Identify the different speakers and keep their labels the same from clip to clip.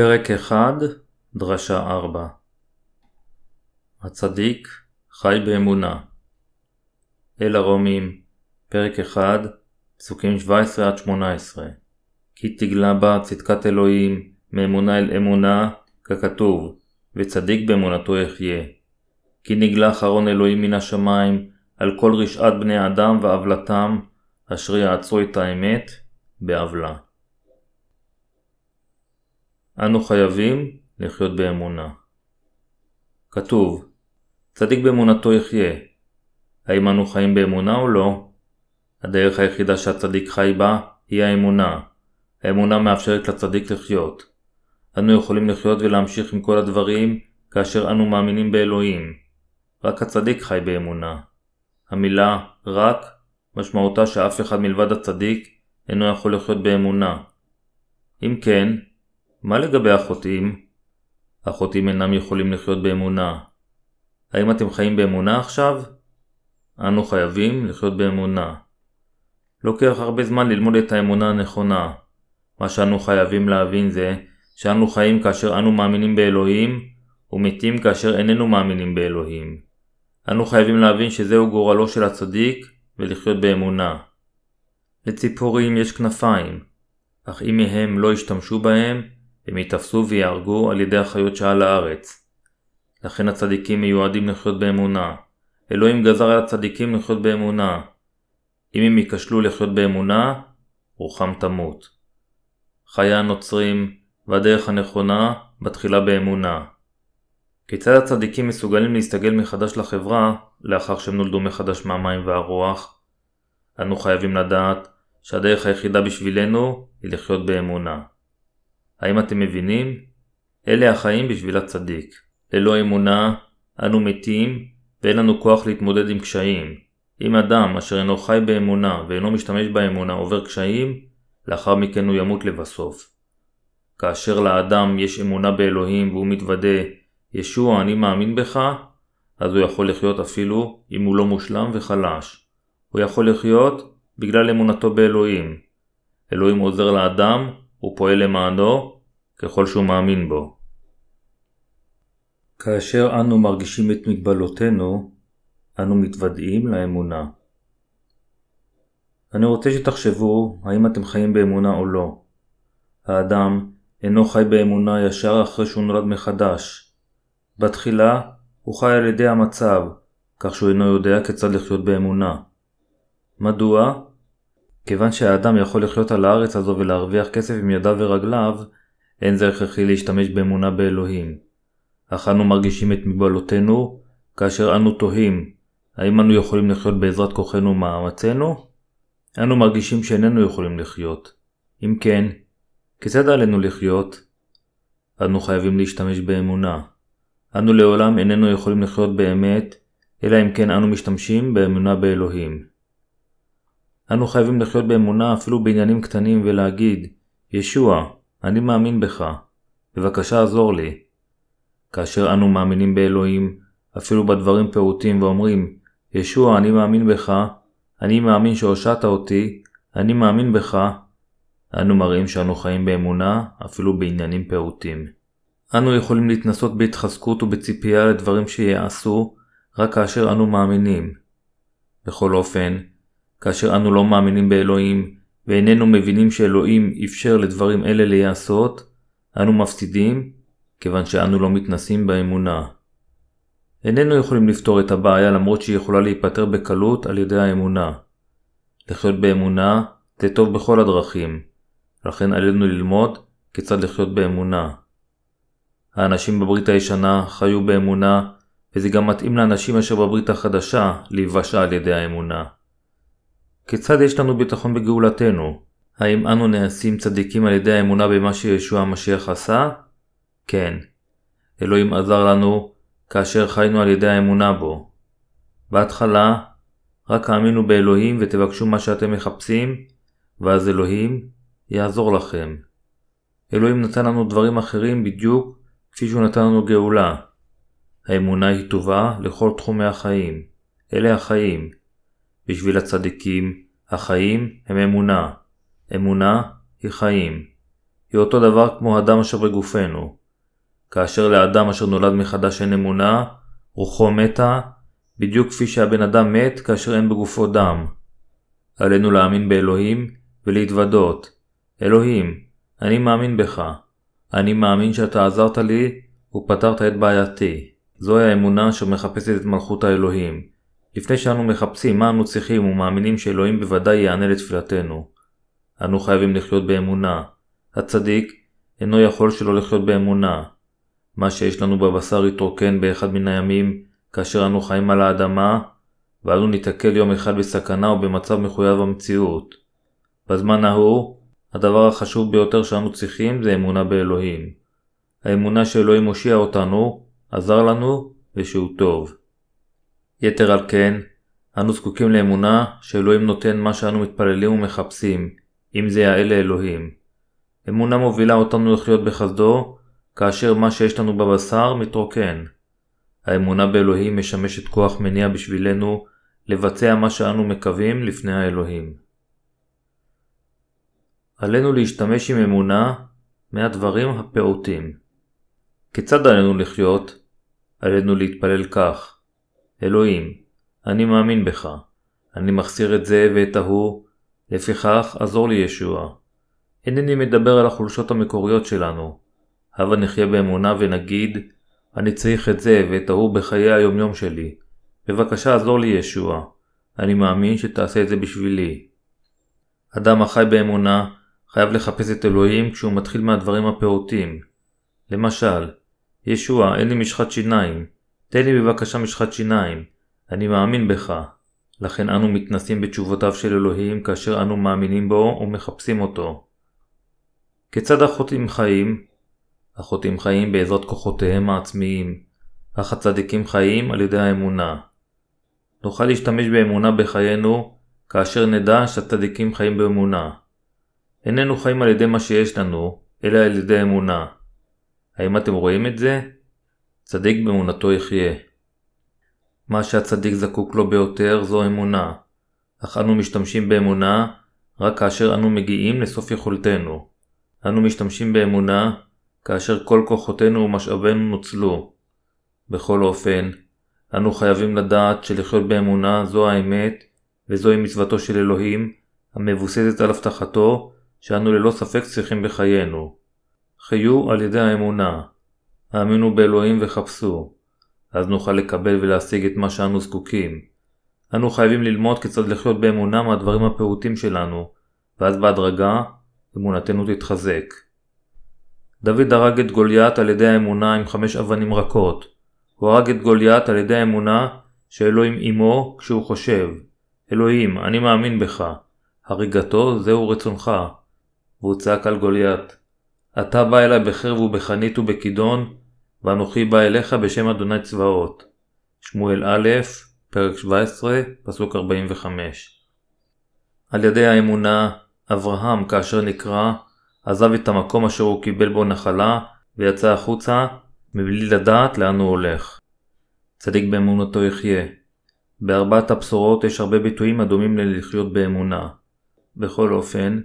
Speaker 1: פרק 1, דרשה 4 הצדיק חי באמונה אל הרומים, פרק 1, פסוקים 17-18 כי תגלה בה צדקת אלוהים, מאמונה אל אמונה, ככתוב, וצדיק באמונתו יחיה. כי נגלה חרון אלוהים מן השמיים, על כל רשעת בני אדם ועוולתם, אשר יעצרו את האמת בעוולה. אנו חייבים לחיות באמונה. כתוב, צדיק באמונתו יחיה. האם אנו חיים באמונה או לא? הדרך היחידה שהצדיק חי בה היא האמונה. האמונה מאפשרת לצדיק לחיות. אנו יכולים לחיות ולהמשיך עם כל הדברים כאשר אנו מאמינים באלוהים. רק הצדיק חי באמונה. המילה רק משמעותה שאף אחד מלבד הצדיק אינו יכול לחיות באמונה. אם כן, מה לגבי החוטאים? החוטאים אינם יכולים לחיות באמונה. האם אתם חיים באמונה עכשיו? אנו חייבים לחיות באמונה. לוקח הרבה זמן ללמוד את האמונה הנכונה. מה שאנו חייבים להבין זה שאנו חיים כאשר אנו מאמינים באלוהים, ומתים כאשר איננו מאמינים באלוהים. אנו חייבים להבין שזהו גורלו של הצדיק, ולחיות באמונה. לציפורים יש כנפיים, אך אם מהם לא ישתמשו בהם, הם ייתפסו ויהרגו על ידי החיות שעל הארץ. לכן הצדיקים מיועדים לחיות באמונה. אלוהים גזר על הצדיקים לחיות באמונה. אם הם ייכשלו לחיות באמונה, רוחם תמות. חיי הנוצרים והדרך הנכונה מתחילה באמונה. כיצד הצדיקים מסוגלים להסתגל מחדש לחברה לאחר שהם נולדו מחדש מהמים והרוח? אנו חייבים לדעת שהדרך היחידה בשבילנו היא לחיות באמונה. האם אתם מבינים? אלה החיים בשביל הצדיק. ללא אמונה, אנו מתים ואין לנו כוח להתמודד עם קשיים. אם אדם אשר אינו חי באמונה ואינו משתמש באמונה עובר קשיים, לאחר מכן הוא ימות לבסוף. כאשר לאדם יש אמונה באלוהים והוא מתוודה, ישוע אני מאמין בך, אז הוא יכול לחיות אפילו אם הוא לא מושלם וחלש. הוא יכול לחיות בגלל אמונתו באלוהים. אלוהים עוזר לאדם הוא פועל למענו ככל שהוא מאמין בו. כאשר אנו מרגישים את מגבלותינו, אנו מתוודעים לאמונה. אני רוצה שתחשבו האם אתם חיים באמונה או לא. האדם אינו חי באמונה ישר אחרי שהוא נולד מחדש. בתחילה הוא חי על ידי המצב, כך שהוא אינו יודע כיצד לחיות באמונה. מדוע? כיוון שהאדם יכול לחיות על הארץ הזו ולהרוויח כסף עם ידיו ורגליו, אין זה הכרחי להשתמש באמונה באלוהים. אך אנו מרגישים את מגבלותינו, כאשר אנו תוהים, האם אנו יכולים לחיות בעזרת כוחנו ומאמצינו? אנו מרגישים שאיננו יכולים לחיות. אם כן, כיצד עלינו לחיות? אנו חייבים להשתמש באמונה. אנו לעולם איננו יכולים לחיות באמת, אלא אם כן אנו משתמשים באמונה באלוהים. אנו חייבים לחיות באמונה אפילו בעניינים קטנים ולהגיד, ישוע, אני מאמין בך, בבקשה עזור לי. כאשר אנו מאמינים באלוהים, אפילו בדברים פעוטים ואומרים, ישוע, אני מאמין בך, אני מאמין שהושעת אותי, אני מאמין בך, אנו מראים שאנו חיים באמונה, אפילו בעניינים פעוטים. אנו יכולים להתנסות בהתחזקות ובציפייה לדברים שיעשו, רק כאשר אנו מאמינים. בכל אופן, כאשר אנו לא מאמינים באלוהים, ואיננו מבינים שאלוהים אפשר לדברים אלה להיעשות, אנו מפסידים, כיוון שאנו לא מתנסים באמונה. איננו יכולים לפתור את הבעיה למרות שהיא יכולה להיפתר בקלות על ידי האמונה. לחיות באמונה זה טוב בכל הדרכים, לכן עלינו ללמוד כיצד לחיות באמונה. האנשים בברית הישנה חיו באמונה, וזה גם מתאים לאנשים אשר בברית החדשה להיוושע על ידי האמונה. כיצד יש לנו ביטחון בגאולתנו? האם אנו נעשים צדיקים על ידי האמונה במה שישוע המשיח עשה? כן. אלוהים עזר לנו כאשר חיינו על ידי האמונה בו. בהתחלה, רק האמינו באלוהים ותבקשו מה שאתם מחפשים, ואז אלוהים יעזור לכם. אלוהים נתן לנו דברים אחרים בדיוק כפי שהוא נתן לנו גאולה. האמונה היא טובה לכל תחומי החיים. אלה החיים. בשביל הצדיקים, החיים הם אמונה. אמונה היא חיים. היא אותו דבר כמו הדם אשר בגופנו. כאשר לאדם אשר נולד מחדש אין אמונה, רוחו מתה, בדיוק כפי שהבן אדם מת כאשר אין בגופו דם. עלינו להאמין באלוהים ולהתוודות. אלוהים, אני מאמין בך. אני מאמין שאתה עזרת לי ופתרת את בעייתי. זוהי האמונה אשר מחפשת את מלכות האלוהים. לפני שאנו מחפשים מה אנו צריכים ומאמינים שאלוהים בוודאי יענה לתפילתנו. אנו חייבים לחיות באמונה. הצדיק אינו יכול שלא לחיות באמונה. מה שיש לנו בבשר יתרוקן באחד מן הימים כאשר אנו חיים על האדמה, ואנו ניתקל יום אחד בסכנה או במצב מחויב המציאות. בזמן ההוא, הדבר החשוב ביותר שאנו צריכים זה אמונה באלוהים. האמונה שאלוהים הושיע אותנו, עזר לנו ושהוא טוב. יתר על כן, אנו זקוקים לאמונה שאלוהים נותן מה שאנו מתפללים ומחפשים, אם זה יאה לאלוהים. אמונה מובילה אותנו לחיות בחסדו, כאשר מה שיש לנו בבשר מתרוקן. האמונה באלוהים משמשת כוח מניע בשבילנו לבצע מה שאנו מקווים לפני האלוהים. עלינו להשתמש עם אמונה מהדברים הפעוטים. כיצד עלינו לחיות? עלינו להתפלל כך: אלוהים, אני מאמין בך. אני מחסיר את זה ואת ההוא, לפיכך עזור לי ישוע. אינני מדבר על החולשות המקוריות שלנו. הבה נחיה באמונה ונגיד, אני צריך את זה ואת ההוא בחיי היומיום שלי. בבקשה עזור לי ישוע. אני מאמין שתעשה את זה בשבילי. אדם החי באמונה חייב לחפש את אלוהים כשהוא מתחיל מהדברים הפעוטים. למשל, ישוע, אין לי משחת שיניים. תן לי בבקשה משחת שיניים. אני מאמין בך. לכן אנו מתנסים בתשובותיו של אלוהים כאשר אנו מאמינים בו ומחפשים אותו. כיצד החוטאים חיים? החוטאים חיים בעזרת כוחותיהם העצמיים, אך הצדיקים חיים על ידי האמונה. נוכל להשתמש באמונה בחיינו כאשר נדע שהצדיקים חיים באמונה. איננו חיים על ידי מה שיש לנו, אלא על ידי אמונה. האם אתם רואים את זה? צדיק באמונתו יחיה. מה שהצדיק זקוק לו ביותר זו אמונה, אך אנו משתמשים באמונה רק כאשר אנו מגיעים לסוף יכולתנו. אנו משתמשים באמונה כאשר כל כוחותינו ומשאבינו נוצלו. בכל אופן, אנו חייבים לדעת שלחיות באמונה זו האמת, וזוהי מצוותו של אלוהים, המבוססת על הבטחתו, שאנו ללא ספק צריכים בחיינו. חיו על ידי האמונה. האמינו באלוהים וחפשו. אז נוכל לקבל ולהשיג את מה שאנו זקוקים. אנו חייבים ללמוד כיצד לחיות באמונה מהדברים הפעוטים שלנו, ואז בהדרגה אמונתנו תתחזק. דוד הרג את גוליית על ידי האמונה עם חמש אבנים רכות. הוא הרג את גוליית על ידי האמונה שאלוהים עמו כשהוא חושב, אלוהים, אני מאמין בך. הריגתו זהו רצונך. והוא צעק על גוליית, אתה בא אלי בחרב ובחנית ובכידון, ואנוכי בא אליך בשם אדוני צבאות. שמואל א', פרק 17, פסוק 45. על ידי האמונה, אברהם, כאשר נקרא, עזב את המקום אשר הוא קיבל בו נחלה, ויצא החוצה, מבלי לדעת לאן הוא הולך. צדיק באמונתו יחיה. בארבעת הבשורות יש הרבה ביטויים הדומים ללחיות באמונה. בכל אופן,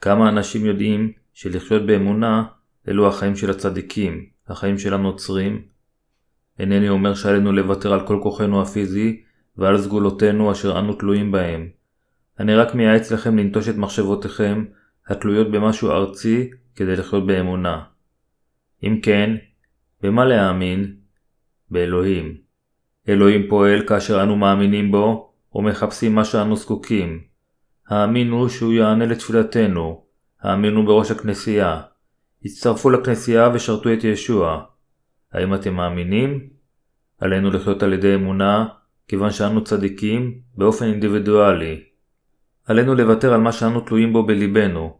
Speaker 1: כמה אנשים יודעים שלחיות באמונה אלו החיים של הצדיקים, החיים של הנוצרים. אינני אומר שעלינו לוותר על כל כוחנו הפיזי ועל סגולותינו אשר אנו תלויים בהם. אני רק מייעץ לכם לנטוש את מחשבותיכם התלויות במשהו ארצי כדי לחיות באמונה. אם כן, במה להאמין? באלוהים. אלוהים פועל כאשר אנו מאמינים בו ומחפשים מה שאנו זקוקים. האמינו שהוא יענה לתפילתנו. האמינו בראש הכנסייה. הצטרפו לכנסייה ושרתו את ישוע. האם אתם מאמינים? עלינו לחיות על ידי אמונה, כיוון שאנו צדיקים, באופן אינדיבידואלי. עלינו לוותר על מה שאנו תלויים בו בליבנו.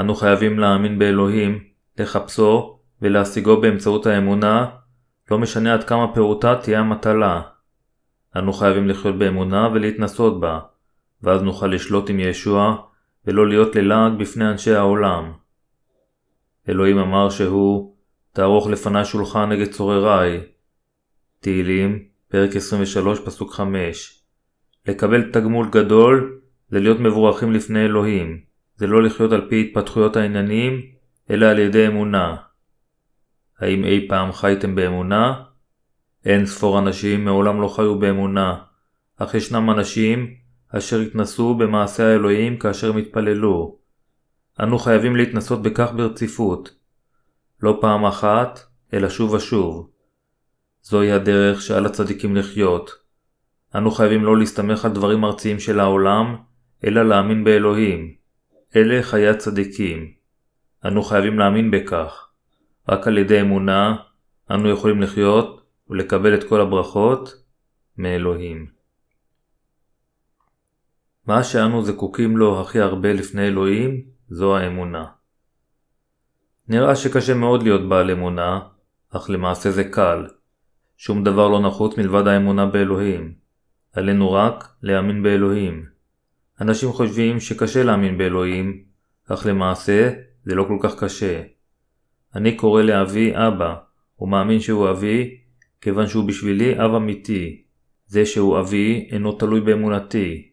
Speaker 1: אנו חייבים להאמין באלוהים, לחפשו ולהשיגו באמצעות האמונה, לא משנה עד כמה פירוטה תהיה המטלה. אנו חייבים לחיות באמונה ולהתנסות בה, ואז נוכל לשלוט עם ישוע, ולא להיות ללעג בפני אנשי העולם. אלוהים אמר שהוא תערוך לפני שולחן נגד צורריי. תהילים, פרק 23, פסוק 5 לקבל תגמול גדול זה להיות מבורכים לפני אלוהים, זה לא לחיות על פי התפתחויות העניינים, אלא על ידי אמונה. האם אי פעם חייתם באמונה? אין ספור אנשים מעולם לא חיו באמונה, אך ישנם אנשים אשר התנסו במעשה האלוהים כאשר הם התפללו. אנו חייבים להתנסות בכך ברציפות. לא פעם אחת, אלא שוב ושוב. זוהי הדרך שעל הצדיקים לחיות. אנו חייבים לא להסתמך על דברים ארציים של העולם, אלא להאמין באלוהים. אלה חיי הצדיקים. אנו חייבים להאמין בכך. רק על ידי אמונה, אנו יכולים לחיות ולקבל את כל הברכות מאלוהים. מה שאנו זקוקים לו הכי הרבה לפני אלוהים, זו האמונה. נראה שקשה מאוד להיות בעל אמונה, אך למעשה זה קל. שום דבר לא נחוץ מלבד האמונה באלוהים. עלינו רק להאמין באלוהים. אנשים חושבים שקשה להאמין באלוהים, אך למעשה זה לא כל כך קשה. אני קורא לאבי אבא, ומאמין שהוא אבי, כיוון שהוא בשבילי אב אמיתי. זה שהוא אבי אינו תלוי באמונתי.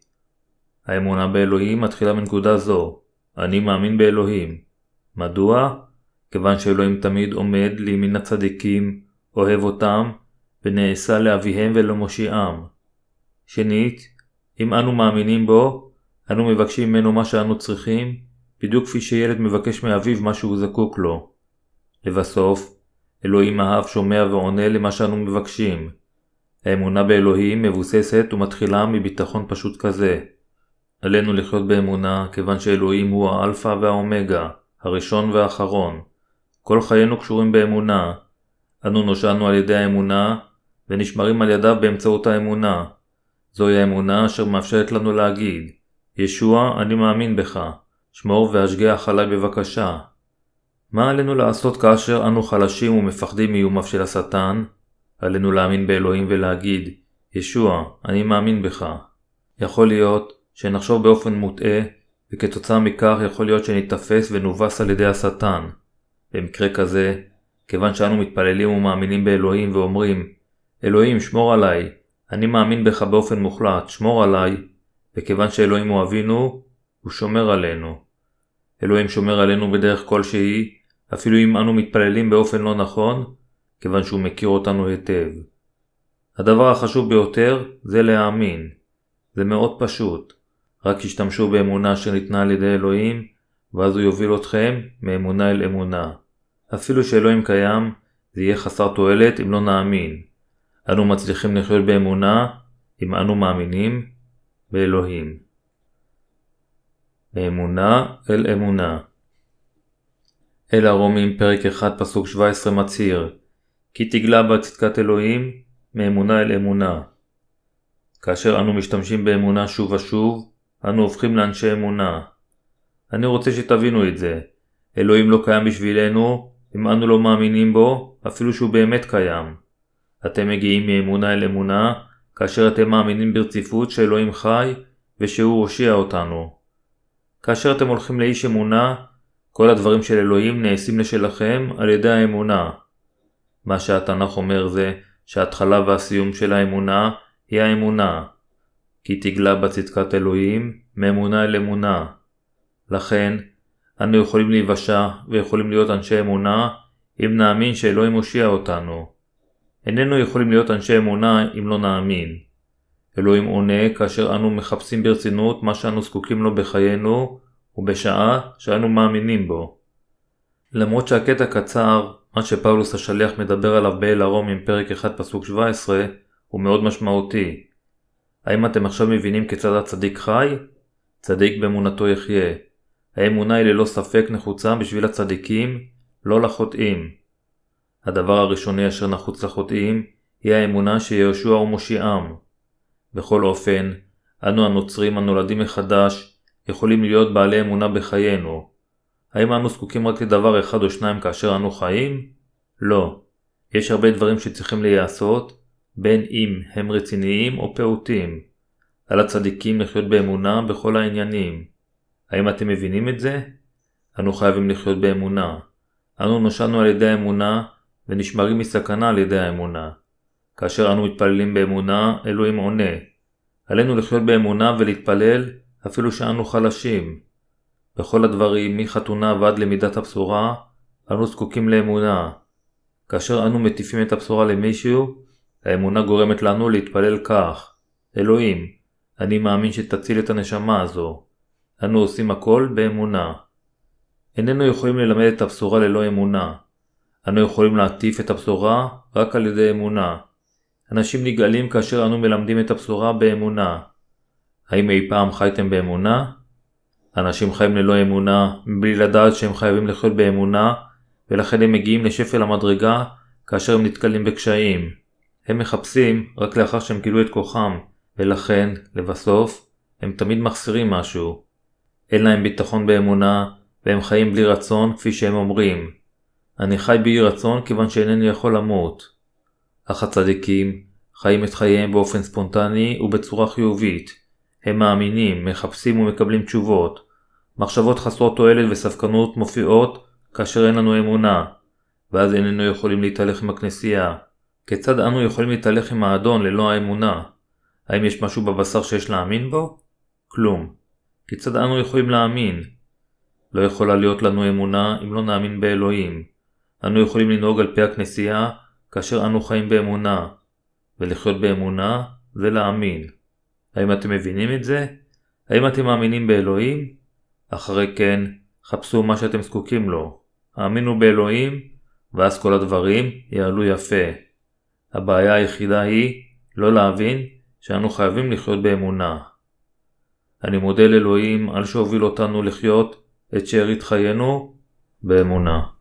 Speaker 1: האמונה באלוהים מתחילה מנקודה זו. אני מאמין באלוהים. מדוע? כיוון שאלוהים תמיד עומד לימין הצדיקים, אוהב אותם, ונעשה לאביהם ולמושיעם. שנית, אם אנו מאמינים בו, אנו מבקשים ממנו מה שאנו צריכים, בדיוק כפי שילד מבקש מאביו מה שהוא זקוק לו. לבסוף, אלוהים אהב שומע ועונה למה שאנו מבקשים. האמונה באלוהים מבוססת ומתחילה מביטחון פשוט כזה. עלינו לחיות באמונה כיוון שאלוהים הוא האלפא והאומגה, הראשון והאחרון. כל חיינו קשורים באמונה. אנו נושענו על ידי האמונה ונשמרים על ידיו באמצעות האמונה. זוהי האמונה אשר מאפשרת לנו להגיד ישוע, אני מאמין בך. שמור והשגח עלי בבקשה. מה עלינו לעשות כאשר אנו חלשים ומפחדים מאיומיו של השטן? עלינו להאמין באלוהים ולהגיד, ישוע, אני מאמין בך. יכול להיות שנחשוב באופן מוטעה, וכתוצאה מכך יכול להיות שניתפס ונובס על ידי השטן. במקרה כזה, כיוון שאנו מתפללים ומאמינים באלוהים ואומרים, אלוהים שמור עליי, אני מאמין בך באופן מוחלט, שמור עליי, וכיוון שאלוהים הוא אבינו, הוא שומר עלינו. אלוהים שומר עלינו בדרך כלשהי, אפילו אם אנו מתפללים באופן לא נכון, כיוון שהוא מכיר אותנו היטב. הדבר החשוב ביותר זה להאמין. זה מאוד פשוט. רק השתמשו באמונה שניתנה על ידי אלוהים, ואז הוא יוביל אתכם מאמונה אל אמונה. אפילו שאלוהים קיים, זה יהיה חסר תועלת אם לא נאמין. אנו מצליחים לחיות באמונה אם אנו מאמינים באלוהים. מאמונה אל אמונה אל הרומים פרק 1 פסוק 17 מצהיר כי תגלה בה צדקת אלוהים מאמונה אל אמונה. כאשר אנו משתמשים באמונה שוב ושוב, אנו הופכים לאנשי אמונה. אני רוצה שתבינו את זה. אלוהים לא קיים בשבילנו אם אנו לא מאמינים בו, אפילו שהוא באמת קיים. אתם מגיעים מאמונה אל אמונה, כאשר אתם מאמינים ברציפות שאלוהים חי ושהוא הושיע אותנו. כאשר אתם הולכים לאיש אמונה, כל הדברים של אלוהים נעשים לשלכם על ידי האמונה. מה שהתנ"ך אומר זה שההתחלה והסיום של האמונה היא האמונה. כי תגלה בצדקת אלוהים מאמונה אל אמונה. לכן, אנו יכולים להיוושע ויכולים להיות אנשי אמונה אם נאמין שאלוהים הושיע אותנו. איננו יכולים להיות אנשי אמונה אם לא נאמין. אלוהים עונה כאשר אנו מחפשים ברצינות מה שאנו זקוקים לו בחיינו ובשעה שאנו מאמינים בו. למרות שהקטע קצר, מה שפאולוס השליח מדבר עליו באל עם פרק 1 פסוק 17, הוא מאוד משמעותי. האם אתם עכשיו מבינים כיצד הצדיק חי? צדיק באמונתו יחיה. האמונה היא ללא ספק נחוצה בשביל הצדיקים, לא לחוטאים. הדבר הראשוני אשר נחוץ לחוטאים, היא האמונה שיהושע הוא מושיעם. בכל אופן, אנו הנוצרים הנולדים מחדש, יכולים להיות בעלי אמונה בחיינו. האם אנו זקוקים רק לדבר אחד או שניים כאשר אנו חיים? לא. יש הרבה דברים שצריכים להיעשות, בין אם הם רציניים או פעוטים. על הצדיקים לחיות באמונה בכל העניינים. האם אתם מבינים את זה? אנו חייבים לחיות באמונה. אנו נושענו על ידי האמונה ונשמרים מסכנה על ידי האמונה. כאשר אנו מתפללים באמונה, אלוהים עונה. עלינו לחיות באמונה ולהתפלל אפילו שאנו חלשים. בכל הדברים, מחתונה ועד למידת הבשורה, אנו זקוקים לאמונה. כאשר אנו מטיפים את הבשורה למישהו, האמונה גורמת לנו להתפלל כך: אלוהים, אני מאמין שתציל את הנשמה הזו. אנו עושים הכל באמונה. איננו יכולים ללמד את הבשורה ללא אמונה. אנו יכולים להטיף את הבשורה רק על ידי אמונה. אנשים נגאלים כאשר אנו מלמדים את הבשורה באמונה. האם אי פעם חייתם באמונה? אנשים חיים ללא אמונה, מבלי לדעת שהם חייבים לחיות באמונה, ולכן הם מגיעים לשפל המדרגה כאשר הם נתקלים בקשיים. הם מחפשים רק לאחר שהם גילו את כוחם, ולכן, לבסוף, הם תמיד מחסירים משהו. אין להם ביטחון באמונה, והם חיים בלי רצון, כפי שהם אומרים. אני חי באי רצון כיוון שאינני יכול למות. אך הצדיקים חיים את חייהם באופן ספונטני ובצורה חיובית. הם מאמינים, מחפשים ומקבלים תשובות. מחשבות חסרות תועלת וספקנות מופיעות כאשר אין לנו אמונה, ואז איננו יכולים להתהלך עם הכנסייה. כיצד אנו יכולים להתהלך עם האדון ללא האמונה? האם יש משהו בבשר שיש להאמין בו? כלום. כיצד אנו יכולים להאמין? לא יכולה להיות לנו אמונה אם לא נאמין באלוהים. אנו יכולים לנהוג על פי הכנסייה כאשר אנו חיים באמונה, ולחיות באמונה זה להאמין. האם אתם מבינים את זה? האם אתם מאמינים באלוהים? אחרי כן, חפשו מה שאתם זקוקים לו. האמינו באלוהים, ואז כל הדברים יעלו יפה. הבעיה היחידה היא לא להבין שאנו חייבים לחיות באמונה. אני מודה לאלוהים על שהוביל אותנו לחיות את שארית חיינו באמונה.